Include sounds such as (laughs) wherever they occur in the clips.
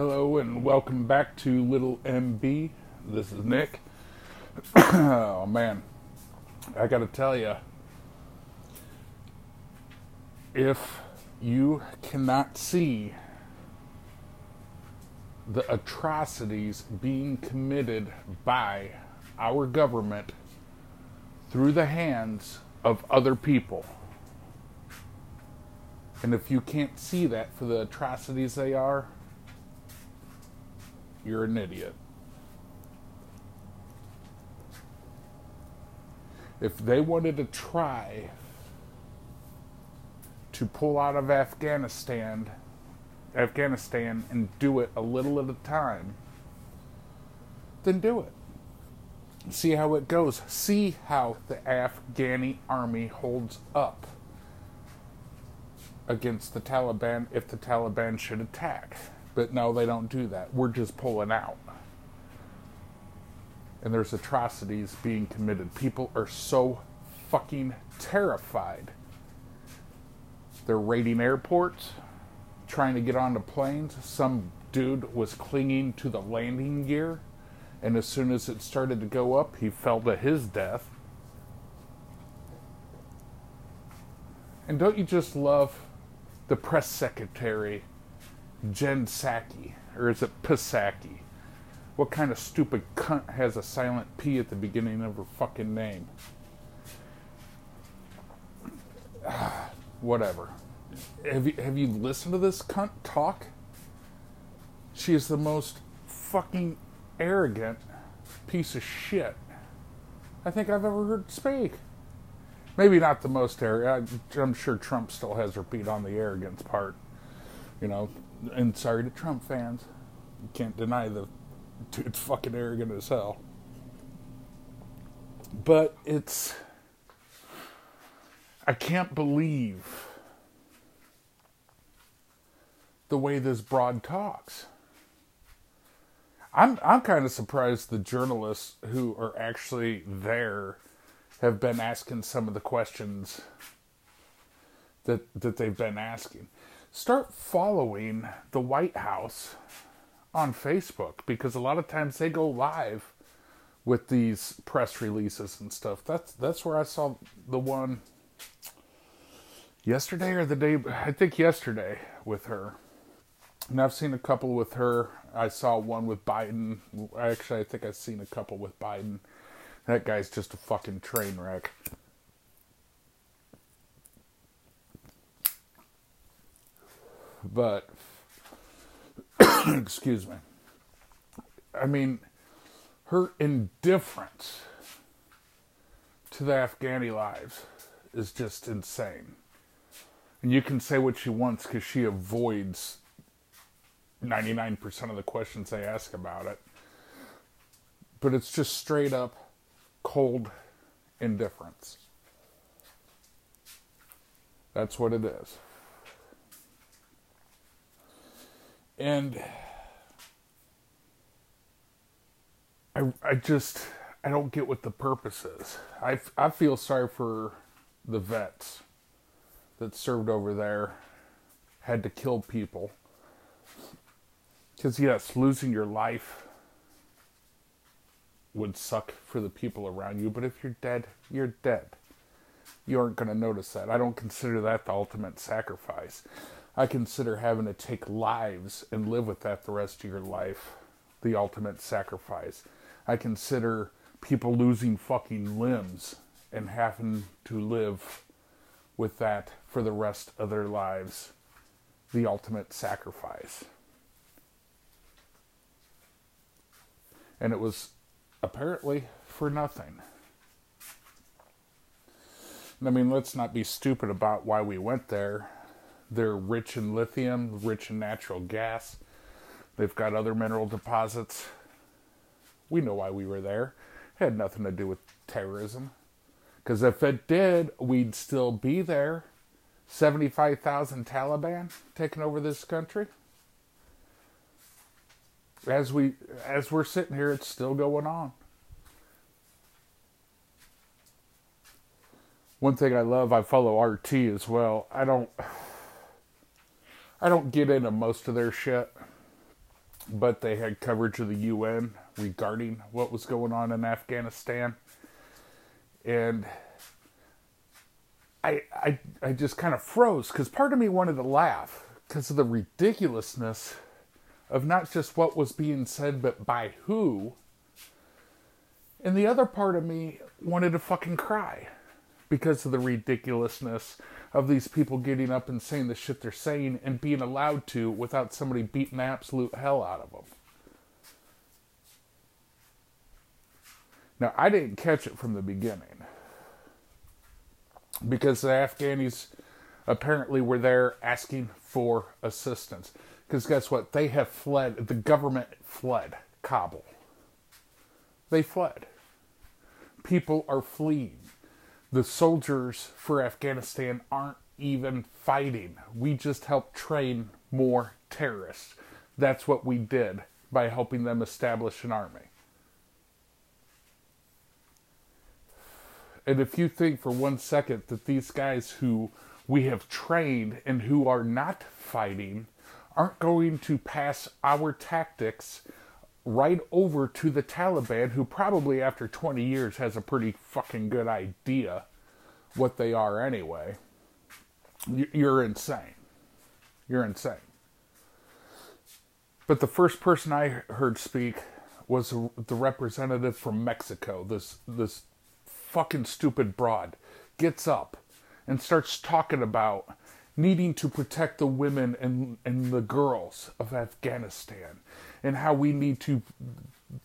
Hello and welcome back to Little MB. This is Nick. (coughs) oh man, I gotta tell you, if you cannot see the atrocities being committed by our government through the hands of other people, and if you can't see that for the atrocities they are, you're an idiot. If they wanted to try to pull out of Afghanistan, Afghanistan and do it a little at a time, then do it. See how it goes. See how the Afghani army holds up against the Taliban if the Taliban should attack. But no, they don't do that. We're just pulling out. And there's atrocities being committed. People are so fucking terrified. They're raiding airports, trying to get onto planes. Some dude was clinging to the landing gear, and as soon as it started to go up, he fell to his death. And don't you just love the press secretary Jen Psaki, or is it Pisaki? What kind of stupid cunt has a silent P at the beginning of her fucking name? (sighs) Whatever. Have you, have you listened to this cunt talk? She is the most fucking arrogant piece of shit I think I've ever heard speak. Maybe not the most arrogant. I'm sure Trump still has her beat on the arrogance part. You know, and sorry to Trump fans, you can't deny the dude's fucking arrogant as hell. But it's, I can't believe the way this broad talks. I'm I'm kind of surprised the journalists who are actually there have been asking some of the questions that that they've been asking start following the White House on Facebook because a lot of times they go live with these press releases and stuff. That's that's where I saw the one yesterday or the day I think yesterday with her. And I've seen a couple with her. I saw one with Biden. Actually, I think I've seen a couple with Biden. That guy's just a fucking train wreck. But (coughs) excuse me. I mean, her indifference to the Afghani lives is just insane. And you can say what she wants because she avoids 99% of the questions they ask about it. But it's just straight up cold indifference. That's what it is. And I I just I don't get what the purpose is. I I feel sorry for the vets that served over there, had to kill people. Because yes, losing your life would suck for the people around you, but if you're dead, you're dead. You aren't going to notice that. I don't consider that the ultimate sacrifice. I consider having to take lives and live with that the rest of your life the ultimate sacrifice. I consider people losing fucking limbs and having to live with that for the rest of their lives the ultimate sacrifice. And it was apparently for nothing. I mean, let's not be stupid about why we went there. They're rich in lithium, rich in natural gas. They've got other mineral deposits. We know why we were there. It had nothing to do with terrorism. Because if it did, we'd still be there. 75,000 Taliban taking over this country. As we as we're sitting here, it's still going on. One thing I love, I follow RT as well. I don't I don't get into most of their shit. but they had coverage of the UN regarding what was going on in Afghanistan. And I, I, I just kind of froze because part of me wanted to laugh because of the ridiculousness of not just what was being said, but by who. And the other part of me wanted to fucking cry because of the ridiculousness of these people getting up and saying the shit they're saying and being allowed to without somebody beating the absolute hell out of them. Now, I didn't catch it from the beginning because the Afghanis apparently were there asking for assistance. Because guess what? They have fled, the government fled Kabul. They fled. People are fleeing the soldiers for Afghanistan aren't even fighting. We just helped train more terrorists. That's what we did by helping them establish an army. And if you think for one second that these guys who we have trained and who are not fighting aren't going to pass our tactics right over to the Taliban, who probably after 20 years has a pretty fucking good idea what they are anyway. You're insane. You're insane. But the first person I heard speak was the representative from Mexico. This this fucking stupid broad gets up and starts talking about needing to protect the women and, and the girls of Afghanistan and how we need to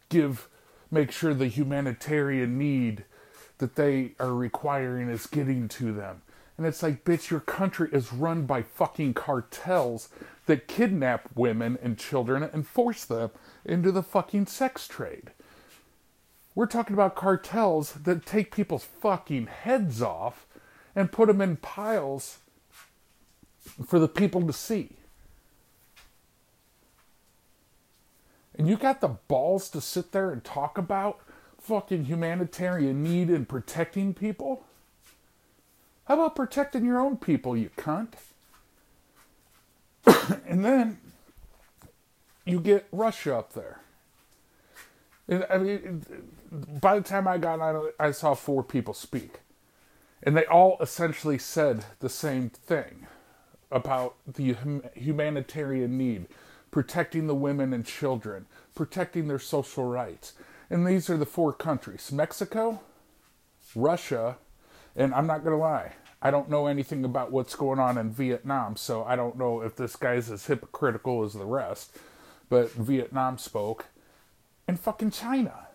give make sure the humanitarian need that they are requiring is getting to them. And it's like, bitch, your country is run by fucking cartels that kidnap women and children and force them into the fucking sex trade. We're talking about cartels that take people's fucking heads off and put them in piles for the people to see. And you got the balls to sit there and talk about fucking humanitarian need and protecting people? How about protecting your own people, you cunt? (coughs) and then you get Russia up there. And, I mean, by the time I got on, I saw four people speak. And they all essentially said the same thing about the hum- humanitarian need, protecting the women and children, protecting their social rights. And these are the four countries Mexico, Russia, and I'm not going to lie, I don't know anything about what's going on in Vietnam, so I don't know if this guy's as hypocritical as the rest. But Vietnam spoke. And fucking China.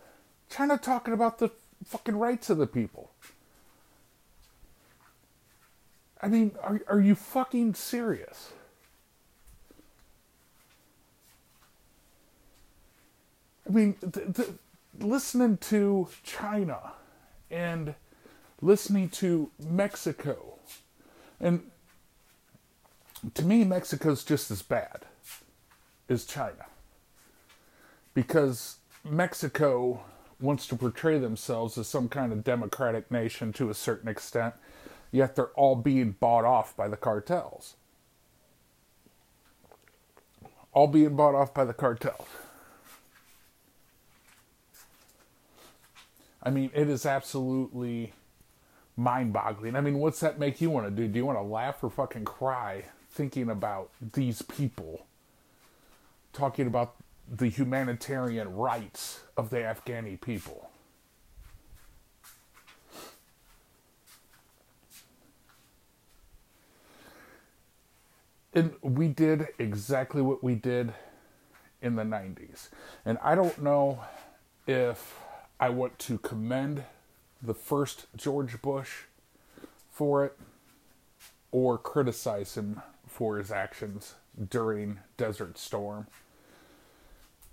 China talking about the fucking rights of the people. I mean, are, are you fucking serious? I mean, the, the, listening to China and listening to Mexico, and to me, Mexico's just as bad as China because Mexico wants to portray themselves as some kind of democratic nation to a certain extent yet they're all being bought off by the cartels. All being bought off by the cartels. I mean, it is absolutely mind boggling. I mean, what's that make you want to do? Do you want to laugh or fucking cry thinking about these people talking about the humanitarian rights of the Afghani people? and we did exactly what we did in the 90s. And I don't know if I want to commend the first George Bush for it or criticize him for his actions during Desert Storm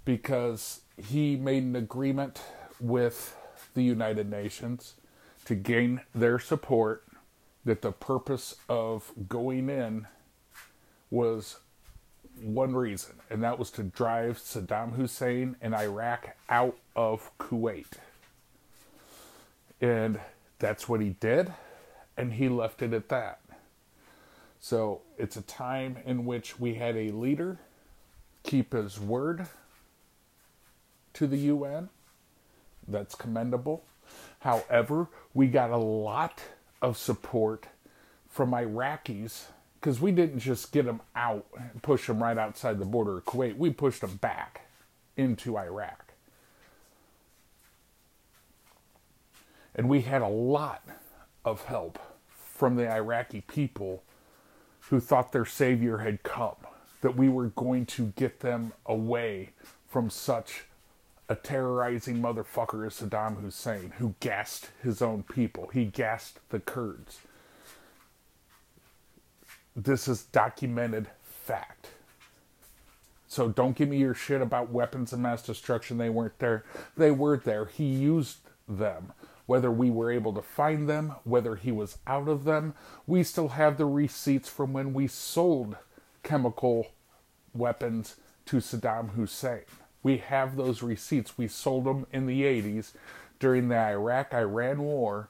because he made an agreement with the United Nations to gain their support that the purpose of going in was one reason, and that was to drive Saddam Hussein and Iraq out of Kuwait. And that's what he did, and he left it at that. So it's a time in which we had a leader keep his word to the UN. That's commendable. However, we got a lot of support from Iraqis because we didn't just get them out and push them right outside the border of Kuwait. We pushed them back into Iraq. And we had a lot of help from the Iraqi people who thought their savior had come, that we were going to get them away from such a terrorizing motherfucker as Saddam Hussein, who gassed his own people. He gassed the Kurds. This is documented fact. So don't give me your shit about weapons of mass destruction. They weren't there. They were there. He used them. Whether we were able to find them, whether he was out of them, we still have the receipts from when we sold chemical weapons to Saddam Hussein. We have those receipts. We sold them in the 80s during the Iraq Iran war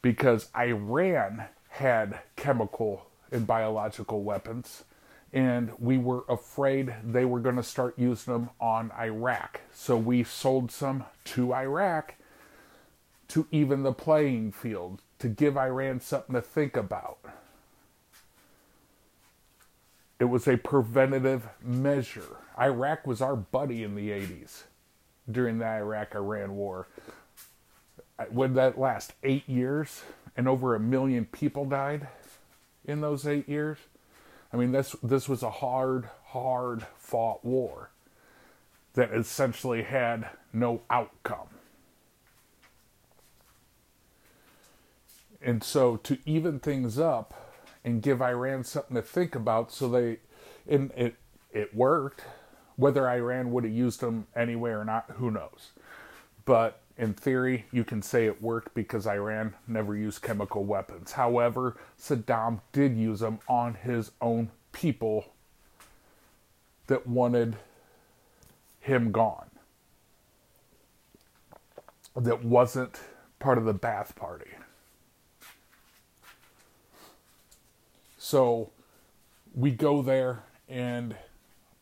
because Iran had chemical and biological weapons, and we were afraid they were going to start using them on Iraq. So we sold some to Iraq to even the playing field, to give Iran something to think about. It was a preventative measure. Iraq was our buddy in the 80s during the Iraq Iran war. Would that last? Eight years? And over a million people died in those eight years? I mean, this, this was a hard, hard fought war that essentially had no outcome. And so to even things up, and give Iran something to think about. So they, and it it worked. Whether Iran would have used them anyway or not, who knows? But in theory, you can say it worked because Iran never used chemical weapons. However, Saddam did use them on his own people that wanted him gone. That wasn't part of the Ba'ath Party. So we go there and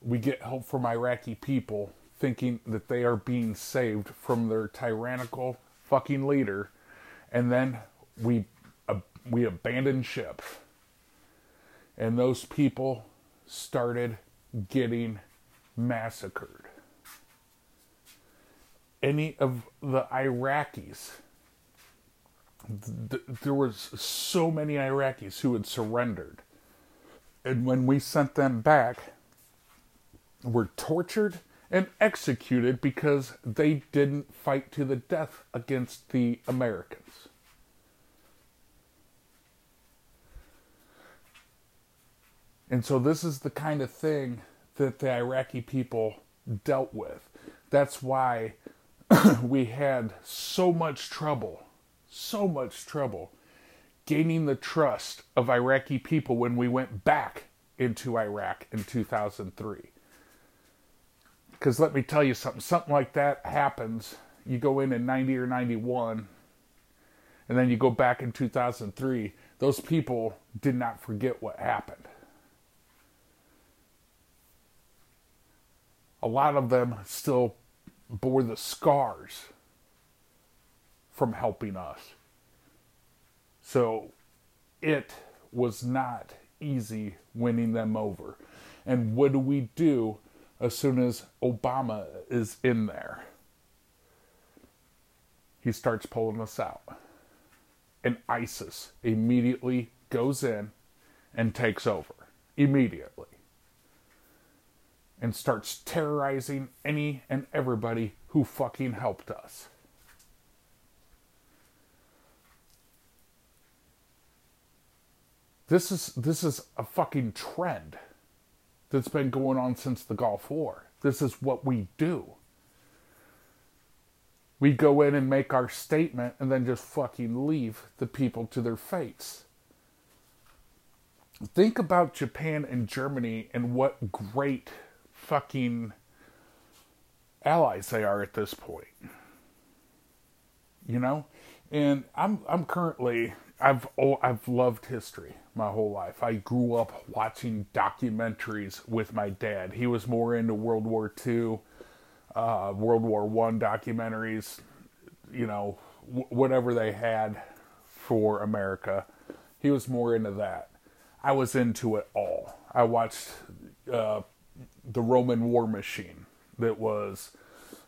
we get help from Iraqi people thinking that they are being saved from their tyrannical fucking leader and then we uh, we abandon ship. And those people started getting massacred. Any of the Iraqis th- there was so many Iraqis who had surrendered, and when we sent them back, were tortured and executed because they didn't fight to the death against the Americans. And so this is the kind of thing that the Iraqi people dealt with. That's why (clears throat) we had so much trouble so much trouble gaining the trust of Iraqi people when we went back into Iraq in 2003. Because let me tell you something, something like that happens. You go in in 90 or 91, and then you go back in 2003. Those people did not forget what happened. A lot of them still bore the scars from helping us. So it was not easy winning them over. And what do we do as soon as Obama is in there? He starts pulling us out. And ISIS immediately goes in and takes over. Immediately. And starts terrorizing any and everybody who fucking helped us. This is this is a fucking trend that's been going on since the Gulf War. This is what we do. We go in and make our statement and then just fucking leave the people to their fates. Think about Japan and Germany and what great fucking allies they are at this point. You know? And I'm I'm currently I've oh, I've loved history my whole life. I grew up watching documentaries with my dad. He was more into World War II. uh, World War One documentaries, you know, w- whatever they had for America. He was more into that. I was into it all. I watched uh, the Roman War Machine that was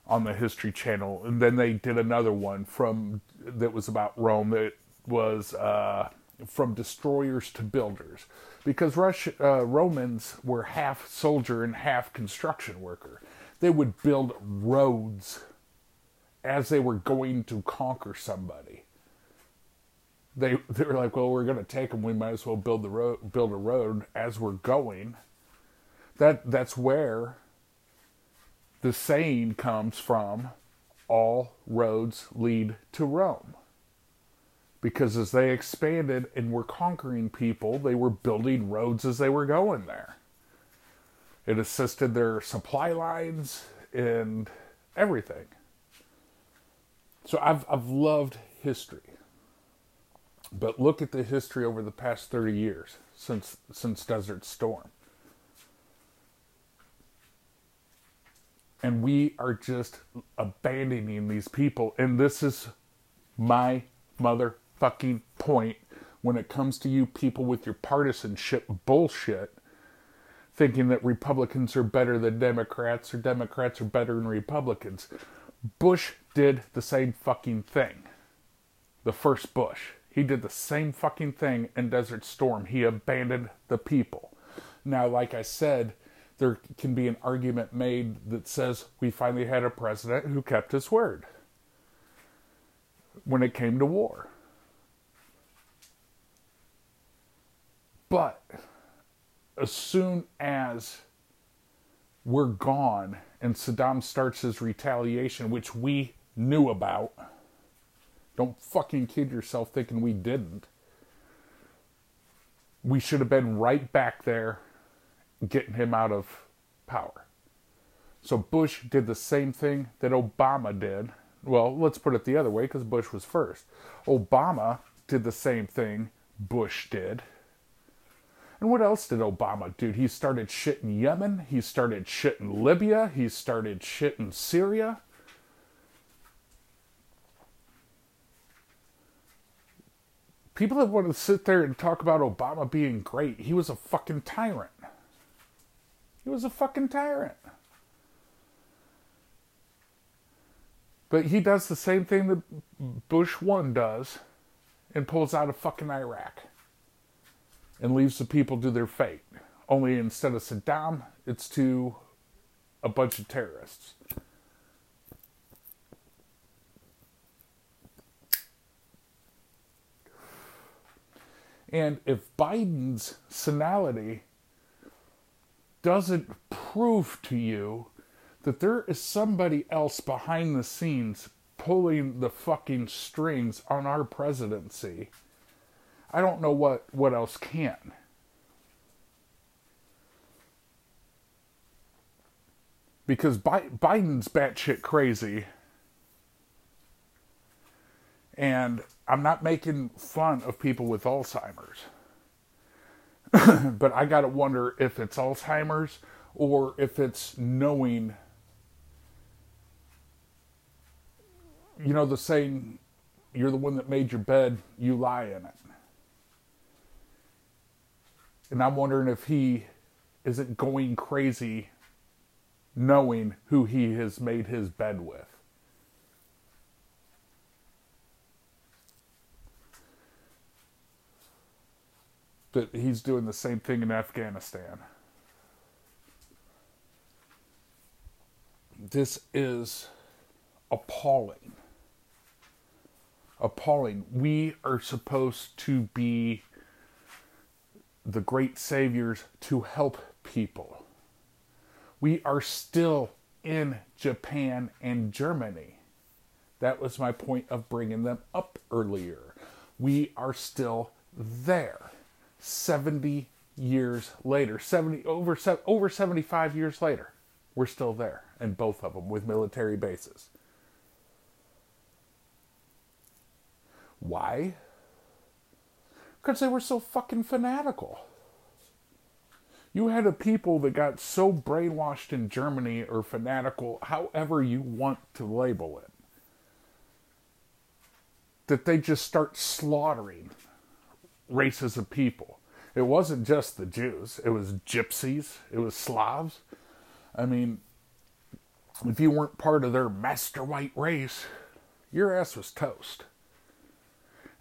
on the History Channel, and then they did another one from that was about Rome that was uh, from destroyers to builders, because Rush uh, Romans were half soldier and half construction worker. They would build roads as they were going to conquer somebody. They they were like, well, we're going to take them. We might as well build the road, build a road as we're going. That that's where the saying comes from. All roads lead to Rome. Because as they expanded and were conquering people, they were building roads as they were going there. It assisted their supply lines and everything. So I've I've loved history. But look at the history over the past 30 years since since Desert Storm. And we are just abandoning these people and this is my motherfucking point when it comes to you people with your partisanship bullshit thinking that Republicans are better than Democrats or Democrats are better than Republicans. Bush did the same fucking thing. The first Bush. He did the same fucking thing in Desert Storm. He abandoned the people. Now, like I said, there can be an argument made that says we finally had a president who kept his word when it came to war. But as soon as we're gone and Saddam starts his retaliation, which we knew about, don't fucking kid yourself thinking we didn't. We should have been right back there getting him out of power. So Bush did the same thing that Obama did. Well, let's put it the other way because Bush was first. Obama did the same thing Bush did. And what else did Obama do? He started shit in Yemen. He started shit in Libya. He started shit in Syria. People that want to sit there and talk about Obama being great, he was a fucking tyrant. He was a fucking tyrant. But he does the same thing that Bush 1 does and pulls out of fucking Iraq and leaves the people to their fate. Only instead of Saddam, it's to a bunch of terrorists. And if Biden's senility doesn't prove to you that there is somebody else behind the scenes pulling the fucking strings on our presidency, I don't know what, what else can. Because Bi- Biden's batshit crazy. And I'm not making fun of people with Alzheimer's. (laughs) but I got to wonder if it's Alzheimer's or if it's knowing. You know, the saying, you're the one that made your bed, you lie in it. And I'm wondering if he isn't going crazy knowing who he has made his bed with. That he's doing the same thing in Afghanistan. This is appalling. Appalling. We are supposed to be the great saviors to help people. We are still in Japan and Germany. That was my point of bringing them up earlier. We are still there. 70 years later, 70 over over 75 years later, we're still there and both of them with military bases. Why? Because they were so fucking fanatical. You had a people that got so brainwashed in Germany or fanatical, however you want to label it, that they just start slaughtering races of people. It wasn't just the Jews, it was gypsies, it was Slavs. I mean, if you weren't part of their master white race, your ass was toast.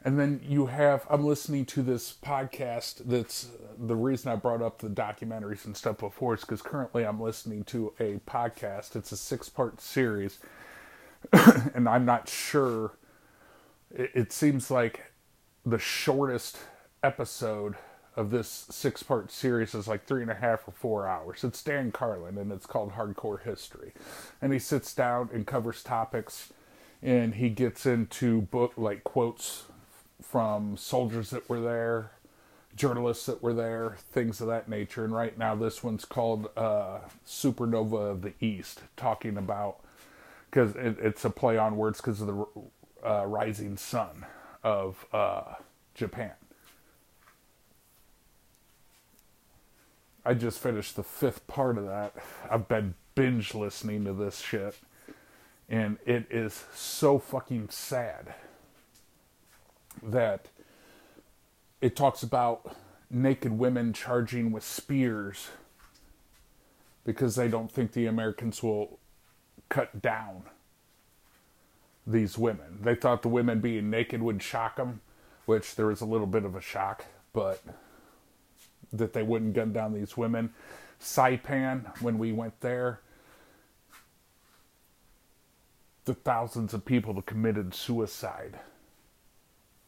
And then you have, I'm listening to this podcast that's uh, the reason I brought up the documentaries and stuff before is because currently I'm listening to a podcast. It's a six part series. (coughs) and I'm not sure, it, it seems like the shortest episode of this six part series is like three and a half or four hours. It's Dan Carlin and it's called Hardcore History. And he sits down and covers topics and he gets into book like quotes from soldiers that were there, journalists that were there, things of that nature. And right now, this one's called uh, Supernova of the East, talking about because it, it's a play on words because of the uh, rising sun of uh, Japan. I just finished the fifth part of that. I've been binge listening to this shit. And it is so fucking sad that it talks about naked women charging with spears because they don't think the Americans will cut down these women. They thought the women being naked would shock them, which there was a little bit of a shock, but that they wouldn't gun down these women. Saipan, when we went there, the thousands of people that committed suicide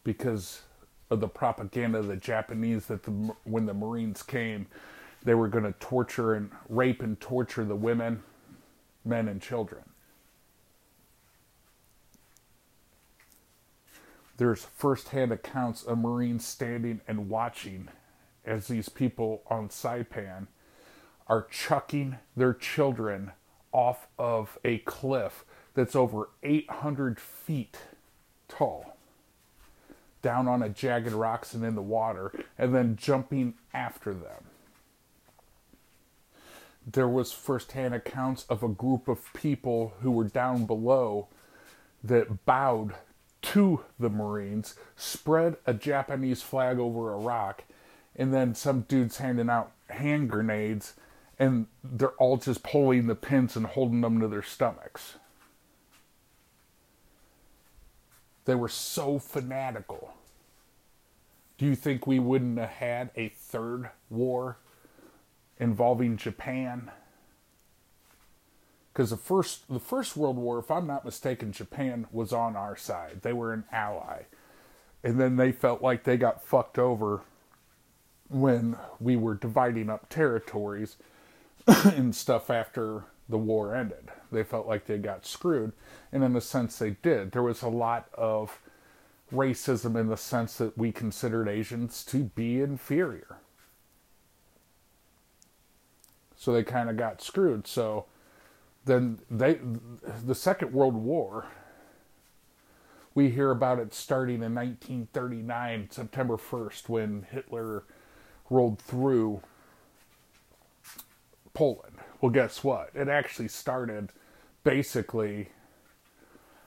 because of the propaganda of the Japanese that the, when the Marines came, they were going to torture and rape and torture the women, men, and children. There's firsthand accounts of Marines standing and watching as these people on Saipan are chucking their children off of a cliff that's over 800 feet tall down on a jagged rocks and in the water and then jumping after them. There was firsthand accounts of a group of people who were down below that bowed to the Marines, spread a Japanese flag over a rock, and then some dudes handing out hand grenades, and they're all just pulling the pins and holding them to their stomachs. They were so fanatical. Do you think we wouldn't have had a third war involving Japan? Because the first the first World War, if I'm not mistaken, Japan was on our side. They were an ally. And then they felt like they got fucked over when we were dividing up territories (clears throat) and stuff after the war ended. They felt like they got screwed, and in a sense, they did. There was a lot of racism in the sense that we considered Asians to be inferior. So they kind of got screwed. So then they, the Second World War, we hear about it starting in 1939, September 1st, when Hitler rolled through Poland. Well, guess what? It actually started basically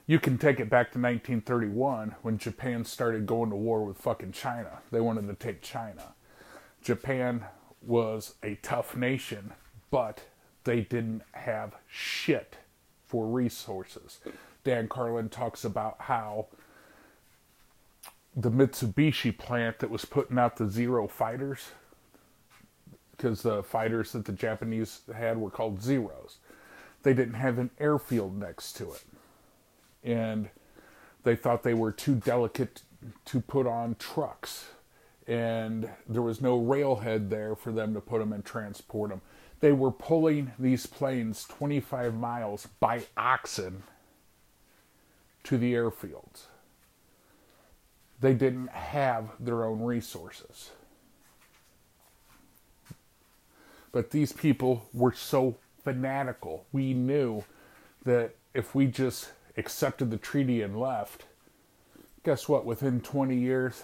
you can take it back to 1931 when Japan started going to war with fucking China. They wanted to take China. Japan was a tough nation, but they didn't have shit for resources. Dan Carlin talks about how the Mitsubishi plant that was putting out the Zero fighters, because the fighters that the Japanese had were called Zeros, they didn't have an airfield next to it. And they thought they were too delicate to put on trucks. And there was no railhead there for them to put them and transport them. They were pulling these planes 25 miles by oxen to the airfields. They didn't have their own resources. But these people were so fanatical. We knew that if we just accepted the treaty and left, guess what? Within 20 years,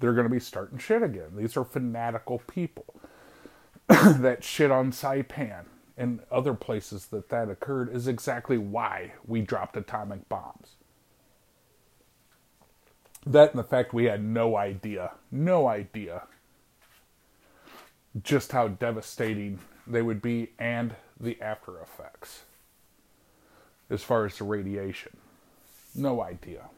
they're going to be starting shit again. These are fanatical people. (coughs) that shit on Saipan and other places that that occurred is exactly why we dropped atomic bombs. That and the fact we had no idea, no idea just how devastating they would be and the after effects as far as the radiation. No idea.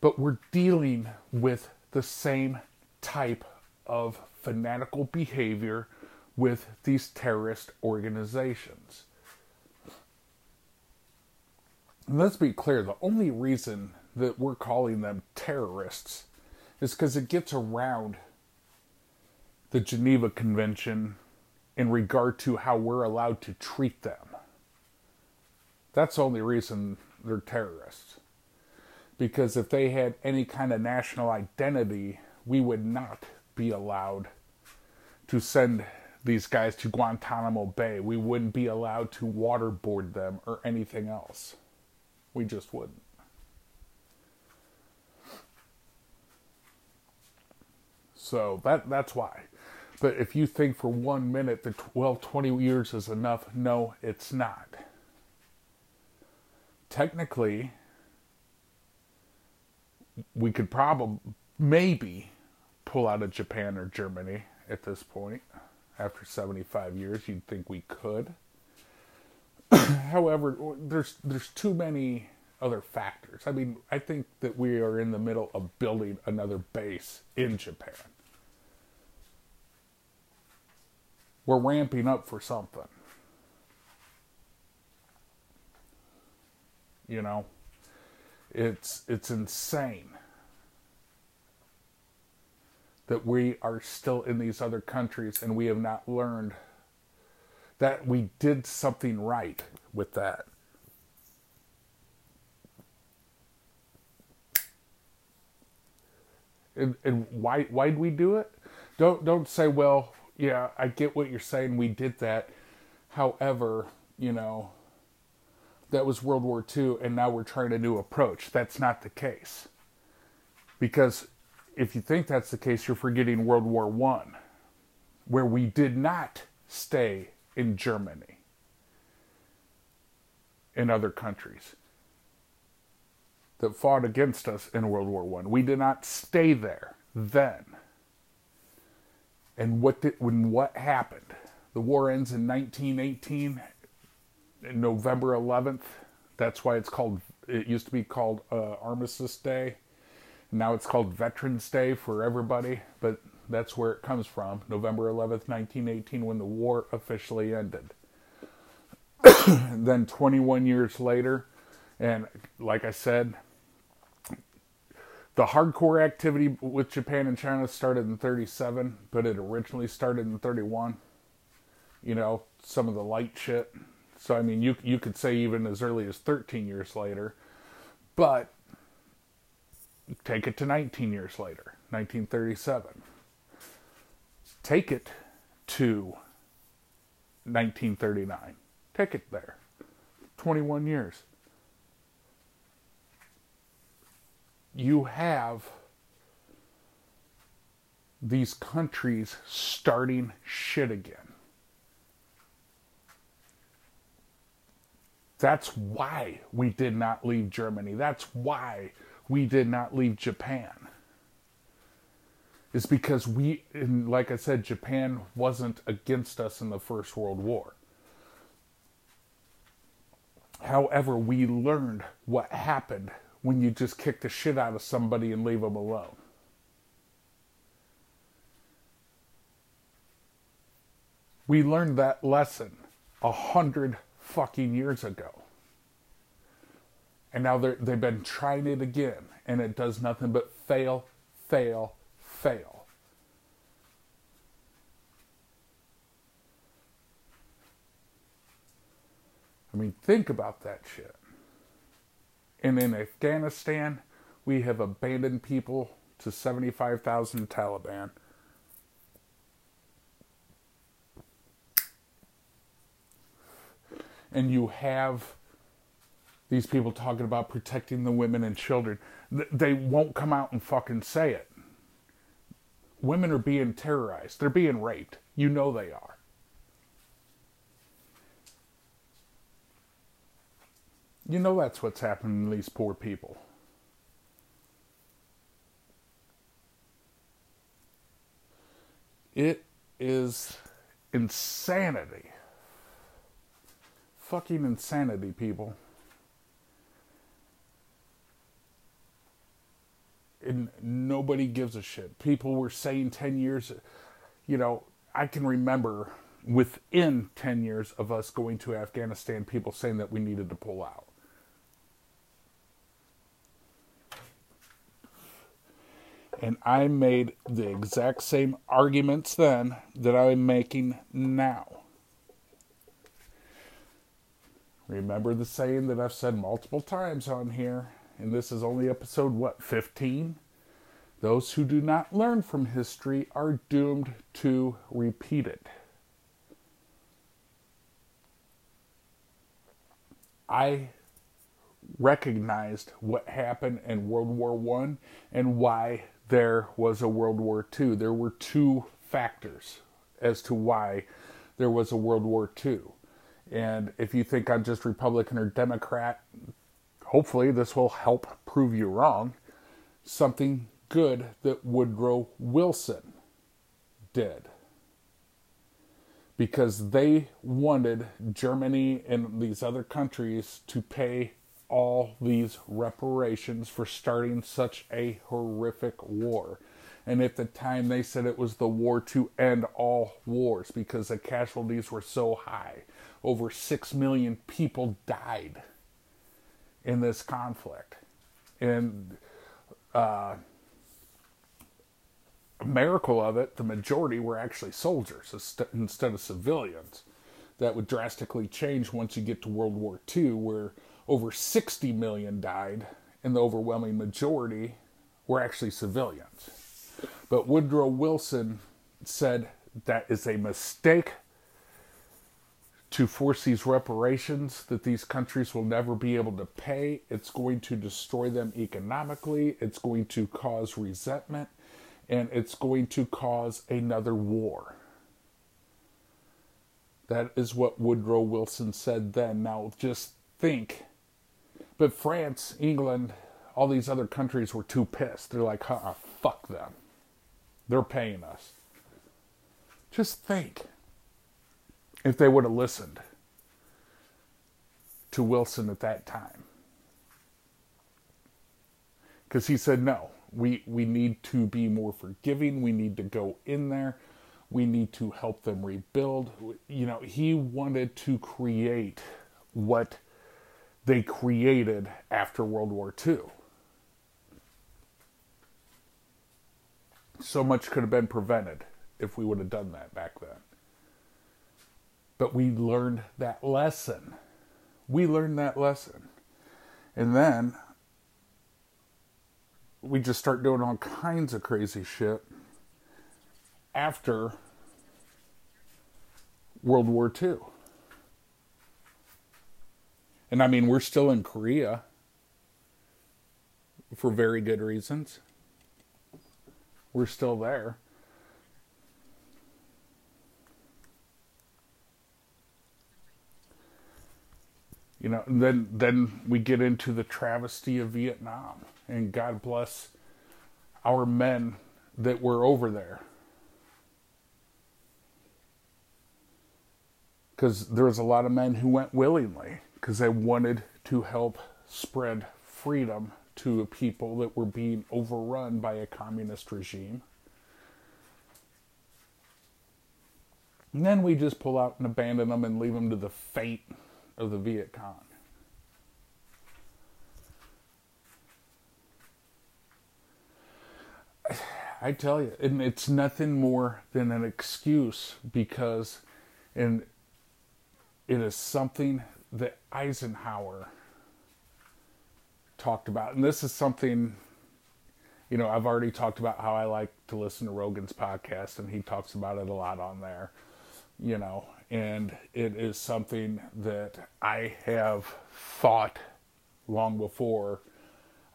But we're dealing with the same type of fanatical behavior with these terrorist organizations. And let's be clear the only reason that we're calling them terrorists is because it gets around the Geneva Convention in regard to how we're allowed to treat them. That's the only reason they're terrorists. Because if they had any kind of national identity, we would not be allowed to send these guys to Guantanamo Bay. We wouldn't be allowed to waterboard them or anything else. We just wouldn't. So that that's why. But if you think for one minute that well 20 years is enough, no, it's not. Technically, we could probably maybe pull out of Japan or Germany at this point after 75 years. You'd think we could. (clears throat) However, there's there's too many other factors. I mean, I think that we are in the middle of building another base in Japan. We're ramping up for something. You know, it's it's insane that we are still in these other countries and we have not learned that we did something right with that. And, and why why did we do it? Don't don't say, well, yeah, I get what you're saying. We did that. However, you know, that was World War II, and now we're trying a new approach. That's not the case. Because if you think that's the case, you're forgetting World War One, where we did not stay in Germany in other countries that fought against us in World War One. We did not stay there then. And what did, when what happened? The war ends in 1918, November 11th. That's why it's called. It used to be called uh, Armistice Day. Now it's called Veterans Day for everybody, but that's where it comes from. November 11th, 1918, when the war officially ended. (coughs) then 21 years later, and like I said, the hardcore activity with Japan and China started in 37, but it originally started in 31. You know, some of the light shit. So I mean, you you could say even as early as 13 years later, but take it to 19 years later, 1937. Take it to 1939. Take it there. 21 years. You have these countries starting shit again. That's why we did not leave Germany. That's why we did not leave Japan. Is because we, like I said, Japan wasn't against us in the First World War. However, we learned what happened when you just kick the shit out of somebody and leave them alone. We learned that lesson a hundred fucking years ago. And now they've been trying it again, and it does nothing but fail, fail, fail. I mean, think about that shit. And in Afghanistan, we have abandoned people to 75,000 Taliban. And you have these people talking about protecting the women and children. They won't come out and fucking say it. women are being terrorized, they're being raped. You know they are. You know that's what's happening to these poor people. It is insanity. Fucking insanity, people. And nobody gives a shit. People were saying 10 years, you know, I can remember within 10 years of us going to Afghanistan, people saying that we needed to pull out. And I made the exact same arguments then that I'm making now. Remember the saying that I've said multiple times on here, and this is only episode, what, 15? Those who do not learn from history are doomed to repeat it. I recognized what happened in World War One and why there was a World War II. There were two factors as to why there was a World War II. And if you think I'm just Republican or Democrat, hopefully this will help prove you wrong. Something good that Woodrow Wilson did. Because they wanted Germany and these other countries to pay all these reparations for starting such a horrific war. And at the time, they said it was the war to end all wars because the casualties were so high. Over 6 million people died in this conflict. And uh, a miracle of it, the majority were actually soldiers instead of civilians. That would drastically change once you get to World War II, where over 60 million died, and the overwhelming majority were actually civilians. But Woodrow Wilson said that is a mistake to force these reparations that these countries will never be able to pay. It's going to destroy them economically, it's going to cause resentment, and it's going to cause another war. That is what Woodrow Wilson said then. Now, just think but France, England, all these other countries were too pissed. They're like, huh, fuck them. They're paying us. Just think if they would have listened to Wilson at that time. Because he said, no, we, we need to be more forgiving. We need to go in there. We need to help them rebuild. You know, he wanted to create what they created after World War II. So much could have been prevented if we would have done that back then. But we learned that lesson. We learned that lesson. And then we just start doing all kinds of crazy shit after World War II. And I mean, we're still in Korea for very good reasons. We're still there. You know, then then we get into the travesty of Vietnam, and God bless our men that were over there. Because there was a lot of men who went willingly because they wanted to help spread freedom to people that were being overrun by a communist regime. And then we just pull out and abandon them and leave them to the fate of the Viet Cong. (sighs) I tell you, and it's nothing more than an excuse because, and it is something that Eisenhower talked about, and this is something, you know, I've already talked about how I like to listen to Rogan's podcast, and he talks about it a lot on there, you know, and it is something that I have thought long before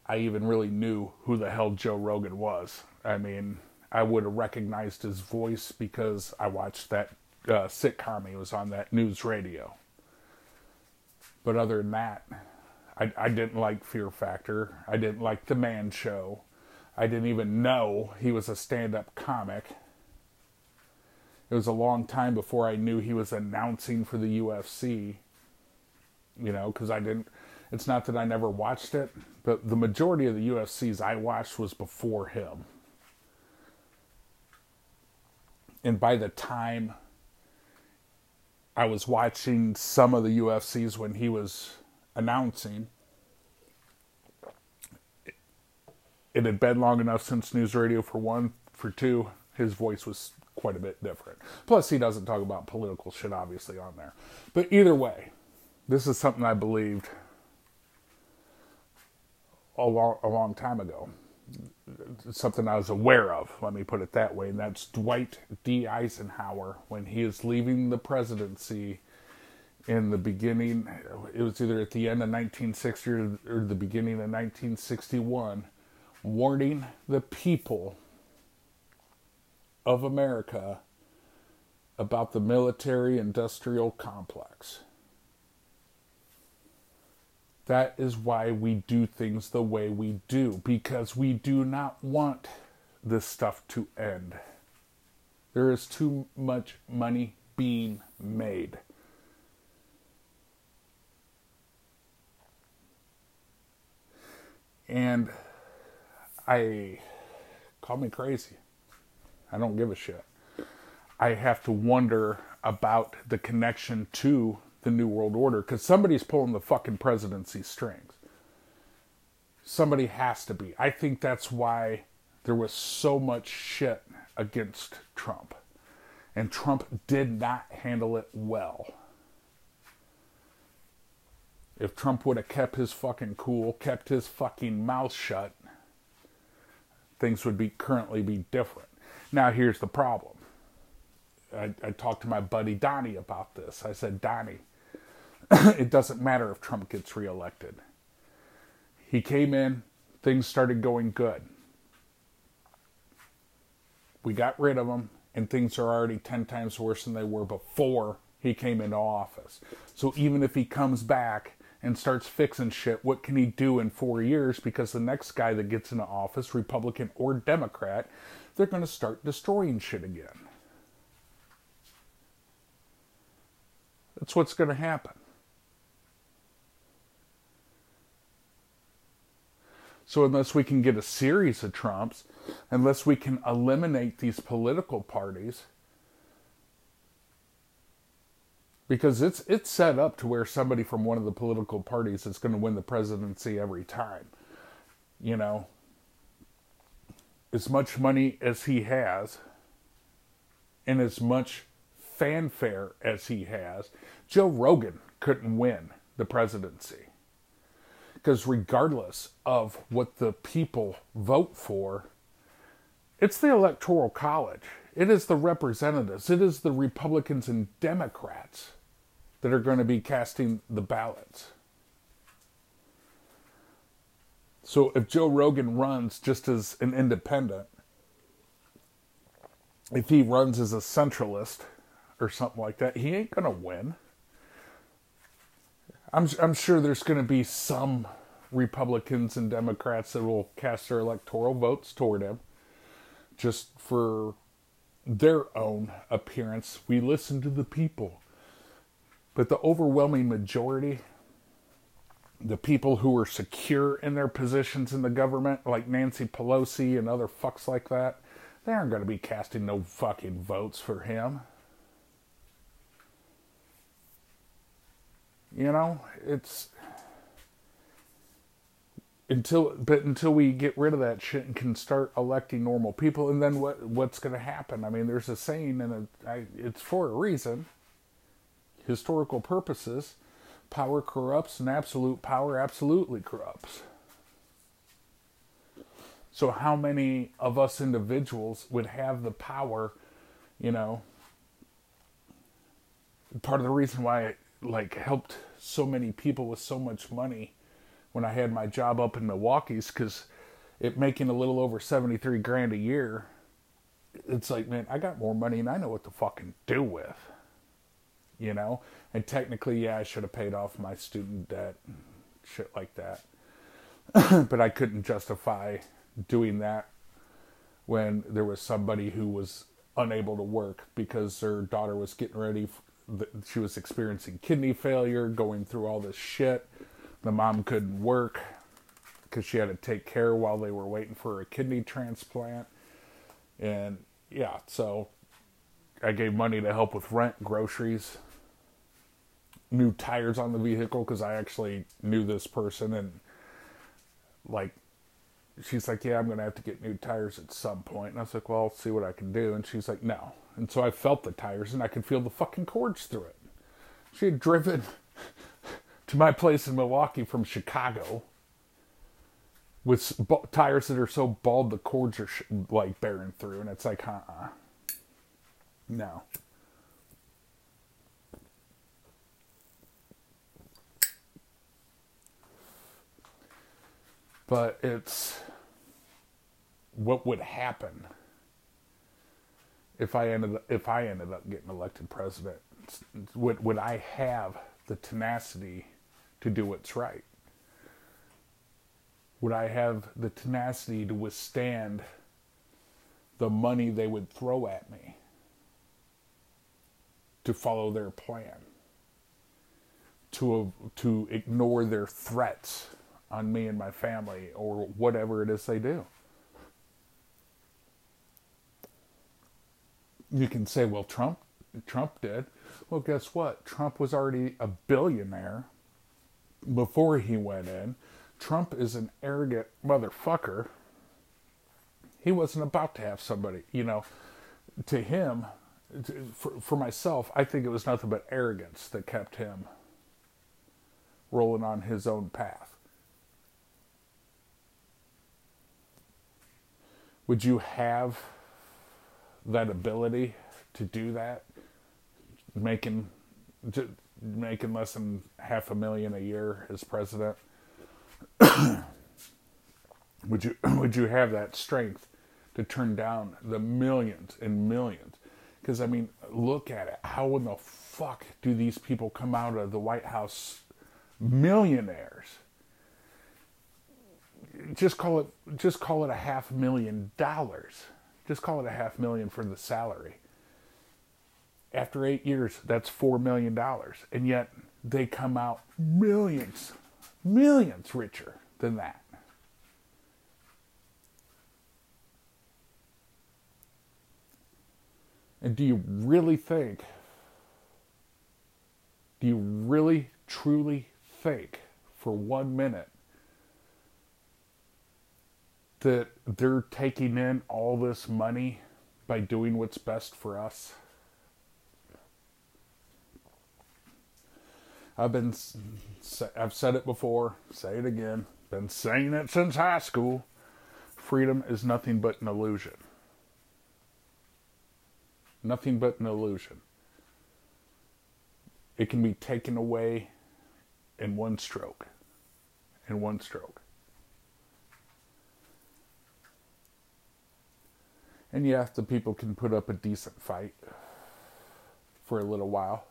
I even really knew who the hell Joe Rogan was. I mean, I would have recognized his voice because I watched that uh, sitcom he was on that news radio. But other than that, I, I didn't like Fear Factor. I didn't like The Man Show. I didn't even know he was a stand up comic. It was a long time before I knew he was announcing for the UFC. You know, because I didn't. It's not that I never watched it, but the majority of the UFCs I watched was before him. And by the time I was watching some of the UFCs when he was announcing, it had been long enough since news radio for one. For two, his voice was quite a bit different. Plus, he doesn't talk about political shit, obviously, on there. But either way, this is something I believed a long, a long time ago. Something I was aware of, let me put it that way. And that's Dwight D. Eisenhower when he is leaving the presidency in the beginning, it was either at the end of 1960 or, or the beginning of 1961 warning the people of America about the military industrial complex. That is why we do things the way we do, because we do not want this stuff to end. There is too much money being made. And I call me crazy. I don't give a shit. I have to wonder about the connection to the New World Order because somebody's pulling the fucking presidency strings. Somebody has to be. I think that's why there was so much shit against Trump. And Trump did not handle it well. If Trump would have kept his fucking cool, kept his fucking mouth shut, things would be currently be different. Now here's the problem. I, I talked to my buddy Donnie about this. I said, Donnie, (laughs) it doesn't matter if Trump gets reelected. He came in, things started going good. We got rid of him, and things are already 10 times worse than they were before he came into office. So even if he comes back and starts fixing shit, what can he do in four years? Because the next guy that gets into office, Republican or Democrat, they're going to start destroying shit again. That's what's going to happen. So, unless we can get a series of Trumps, unless we can eliminate these political parties, because it's it's set up to where somebody from one of the political parties is going to win the presidency every time. You know, as much money as he has and as much fanfare as he has, Joe Rogan couldn't win the presidency. Because regardless of what the people vote for, it's the Electoral College. It is the representatives. It is the Republicans and Democrats that are going to be casting the ballots. So if Joe Rogan runs just as an independent, if he runs as a centralist or something like that, he ain't going to win. I'm I'm sure there's going to be some Republicans and Democrats that will cast their electoral votes toward him just for their own appearance. We listen to the people. But the overwhelming majority, the people who are secure in their positions in the government, like Nancy Pelosi and other fucks like that, they aren't going to be casting no fucking votes for him. You know, it's until but until we get rid of that shit and can start electing normal people and then what what's going to happen i mean there's a saying and it's for a reason historical purposes, power corrupts and absolute power absolutely corrupts. So, how many of us individuals would have the power, you know? Part of the reason why like helped so many people with so much money when I had my job up in Milwaukee's because it making a little over 73 grand a year it's like, man, I got more money and I know what to fucking do with. You know? And technically, yeah, I should have paid off my student debt, shit like that. (clears throat) but I couldn't justify doing that when there was somebody who was unable to work because her daughter was getting ready. She was experiencing kidney failure, going through all this shit. The mom couldn't work because she had to take care while they were waiting for a kidney transplant. And yeah, so I gave money to help with rent, groceries, new tires on the vehicle because I actually knew this person and like she's like, Yeah, I'm gonna have to get new tires at some point. And I was like, Well, I'll see what I can do. And she's like, No. And so I felt the tires and I could feel the fucking cords through it. She had driven (laughs) to my place in Milwaukee from Chicago with tires that are so bald the cords are like bearing through, and it's like, uh, uh no. But it's what would happen if I ended if I ended up getting elected president. Would would I have the tenacity to do what's right? Would I have the tenacity to withstand the money they would throw at me to follow their plan? To, to ignore their threats on me and my family or whatever it is they do. You can say, well, Trump, Trump did. Well, guess what? Trump was already a billionaire before he went in. Trump is an arrogant motherfucker. He wasn't about to have somebody, you know, to him, for, for myself, I think it was nothing but arrogance that kept him rolling on his own path. Would you have that ability to do that? Making making less than half a million a year as president? (coughs) would you (coughs) would you have that strength to turn down the millions and millions? Because I mean, look at it. How in the fuck do these people come out of the White House millionaires? Just call it just call it a half million dollars. Just call it a half million for the salary. After eight years, that's four million dollars, and yet they come out millions millions richer than that. And do you really think, do you really truly think for one minute that they're taking in all this money by doing what's best for us? I've been, I've said it before, say it again, been saying it since high school. Freedom is nothing but an illusion. Nothing but an illusion. It can be taken away in one stroke. In one stroke. And yes, the people can put up a decent fight for a little while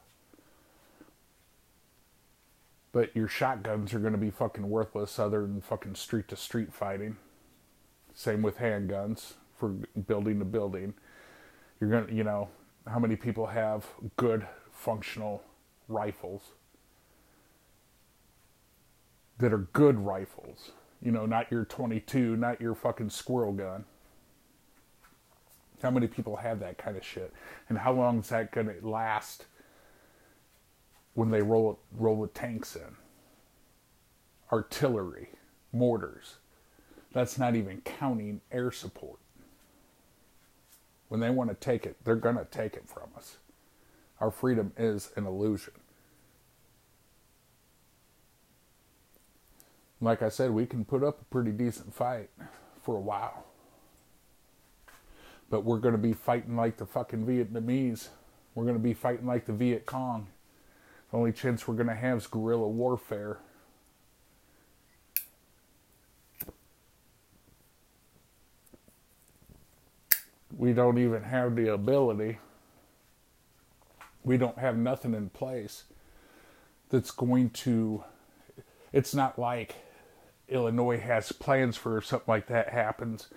but your shotguns are going to be fucking worthless other than fucking street to street fighting. Same with handguns for building to building. You're going to, you know, how many people have good functional rifles that are good rifles? You know, not your 22, not your fucking squirrel gun. How many people have that kind of shit? And how long is that going to last when they roll roll the tanks in. Artillery, mortars. That's not even counting air support. When they want to take it, they're going to take it from us. Our freedom is an illusion. Like I said, we can put up a pretty decent fight for a while. But we're going to be fighting like the fucking Vietnamese. We're going to be fighting like the Viet Cong. The only chance we're going to have is guerrilla warfare. We don't even have the ability. We don't have nothing in place that's going to. It's not like Illinois has plans for something like that happens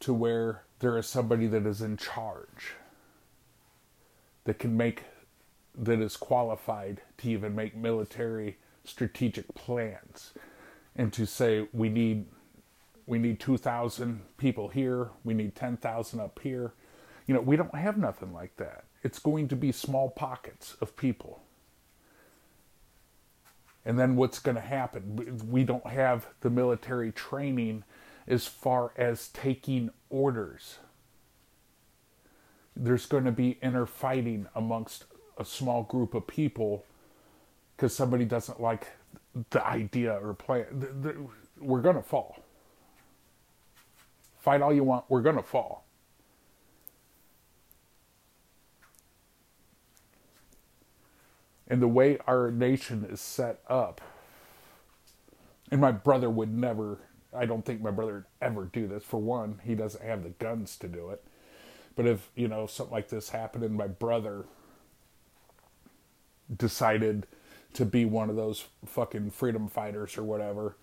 to where there is somebody that is in charge that can make that is qualified to even make military strategic plans and to say we need we need 2000 people here. We need 10,000 up here. You know we don't have nothing like that. It's going to be small pockets of people. And then what's going to happen we don't have the military training as far as taking orders there's going to be inner fighting amongst a small group of people because somebody doesn't like the idea or plan. We're going to fall. Fight all you want, we're going to fall. And the way our nation is set up, and my brother would never, I don't think my brother would ever do this. For one, he doesn't have the guns to do it. But if, you know, something like this happened and my brother decided to be one of those fucking freedom fighters or whatever,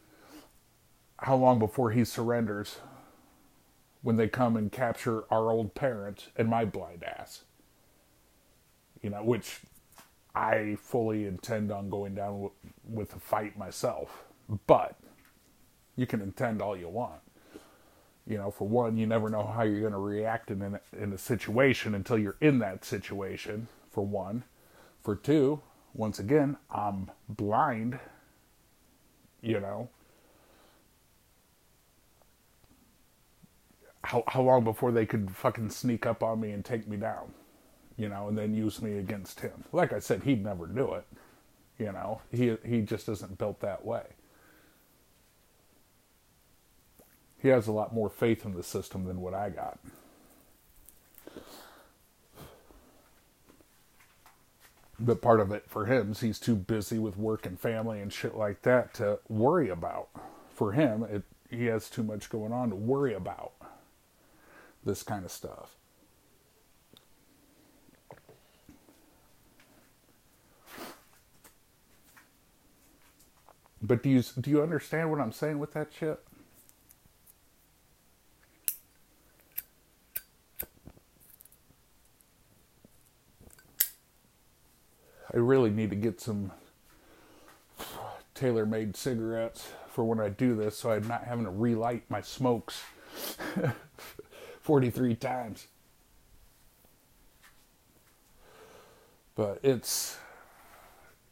how long before he surrenders when they come and capture our old parents and my blind ass? You know, which I fully intend on going down with a fight myself. But you can intend all you want. You know, for one, you never know how you're going to react in a, in a situation until you're in that situation, for one. For two, once again, I'm blind, you know. How, how long before they could fucking sneak up on me and take me down, you know, and then use me against him? Like I said, he'd never do it, you know. He he just isn't built that way. He has a lot more faith in the system than what I got. but part of it for him is he's too busy with work and family and shit like that to worry about. For him, it, he has too much going on to worry about this kind of stuff. But do you do you understand what I'm saying with that shit? I really need to get some tailor made cigarettes for when I do this so I'm not having to relight my smokes (laughs) 43 times. But it's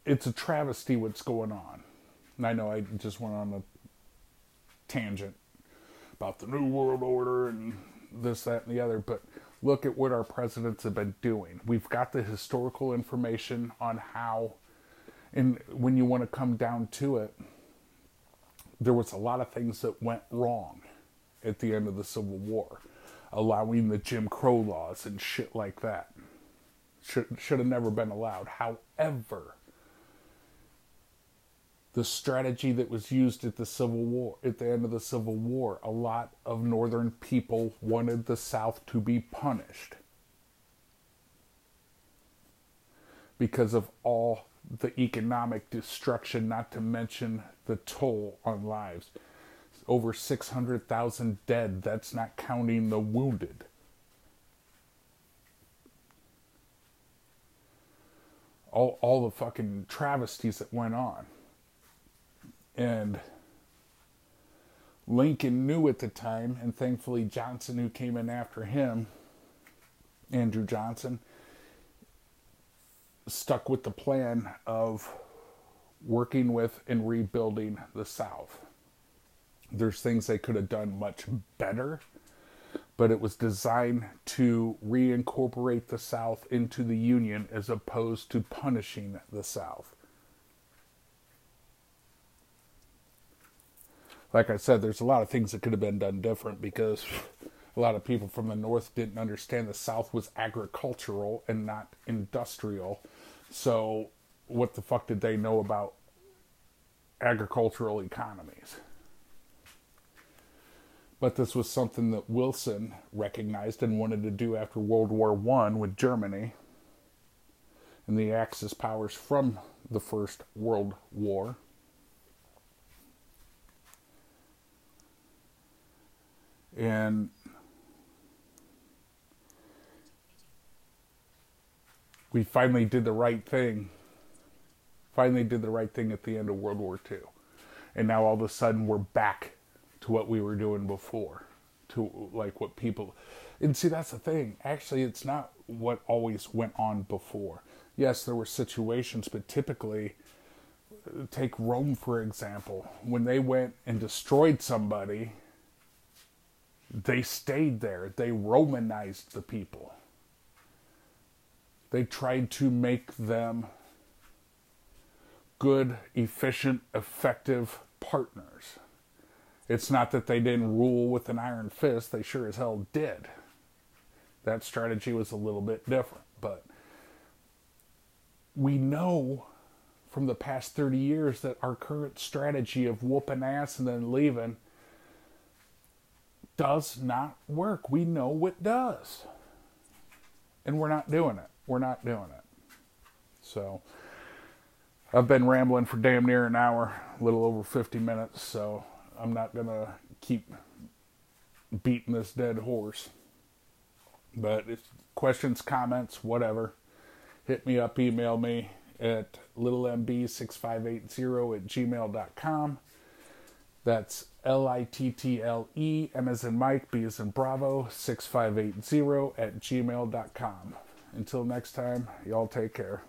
it's a travesty what's going on. And I know I just went on a tangent about the New World Order and this, that, and the other, but look at what our presidents have been doing. We've got the historical information on how, and when you want to come down to it, there was a lot of things that went wrong at the end of the Civil War, allowing the Jim Crow laws and shit like that. Should, should have never been allowed. However, the strategy that was used at the Civil War, at the end of the Civil War, a lot of Northern people wanted the South to be punished because of all the economic destruction, not to mention the toll on lives. Over 600,000 dead, that's not counting the wounded. All, all the fucking travesties that went on. And Lincoln knew at the time, and thankfully Johnson, who came in after him, Andrew Johnson, stuck with the plan of working with and rebuilding the South. There's things they could have done much better, but it was designed to reincorporate the South into the Union as opposed to punishing the South. Like I said, there's a lot of things that could have been done different because a lot of people from the North didn't understand the South was agricultural and not industrial. So, what the fuck did they know about agricultural economies? But this was something that Wilson recognized and wanted to do after World War One with Germany and the Axis powers from the First World War. And we finally did the right thing. Finally did the right thing at the end of World War II. And now all of a sudden we're back to what we were doing before. To like what people and see that's the thing. Actually it's not what always went on before. Yes, there were situations, but typically take Rome for example. When they went and destroyed somebody, they stayed there. They Romanized the people they tried to make them good, efficient, effective partners. It's not that they didn't rule with an iron fist, they sure as hell did. That strategy was a little bit different, but we know from the past 30 years that our current strategy of whooping ass and then leaving does not work. We know it does. And we're not doing it we're not doing it. So I've been rambling for damn near an hour, a little over 50 minutes, so I'm not going to keep beating this dead horse. But if questions, comments, whatever, hit me up, email me at littlemb6580 at gmail.com. That's L I T T L E, M as in Mike, B as in Bravo, 6580 at gmail.com. Until next time, y'all take care.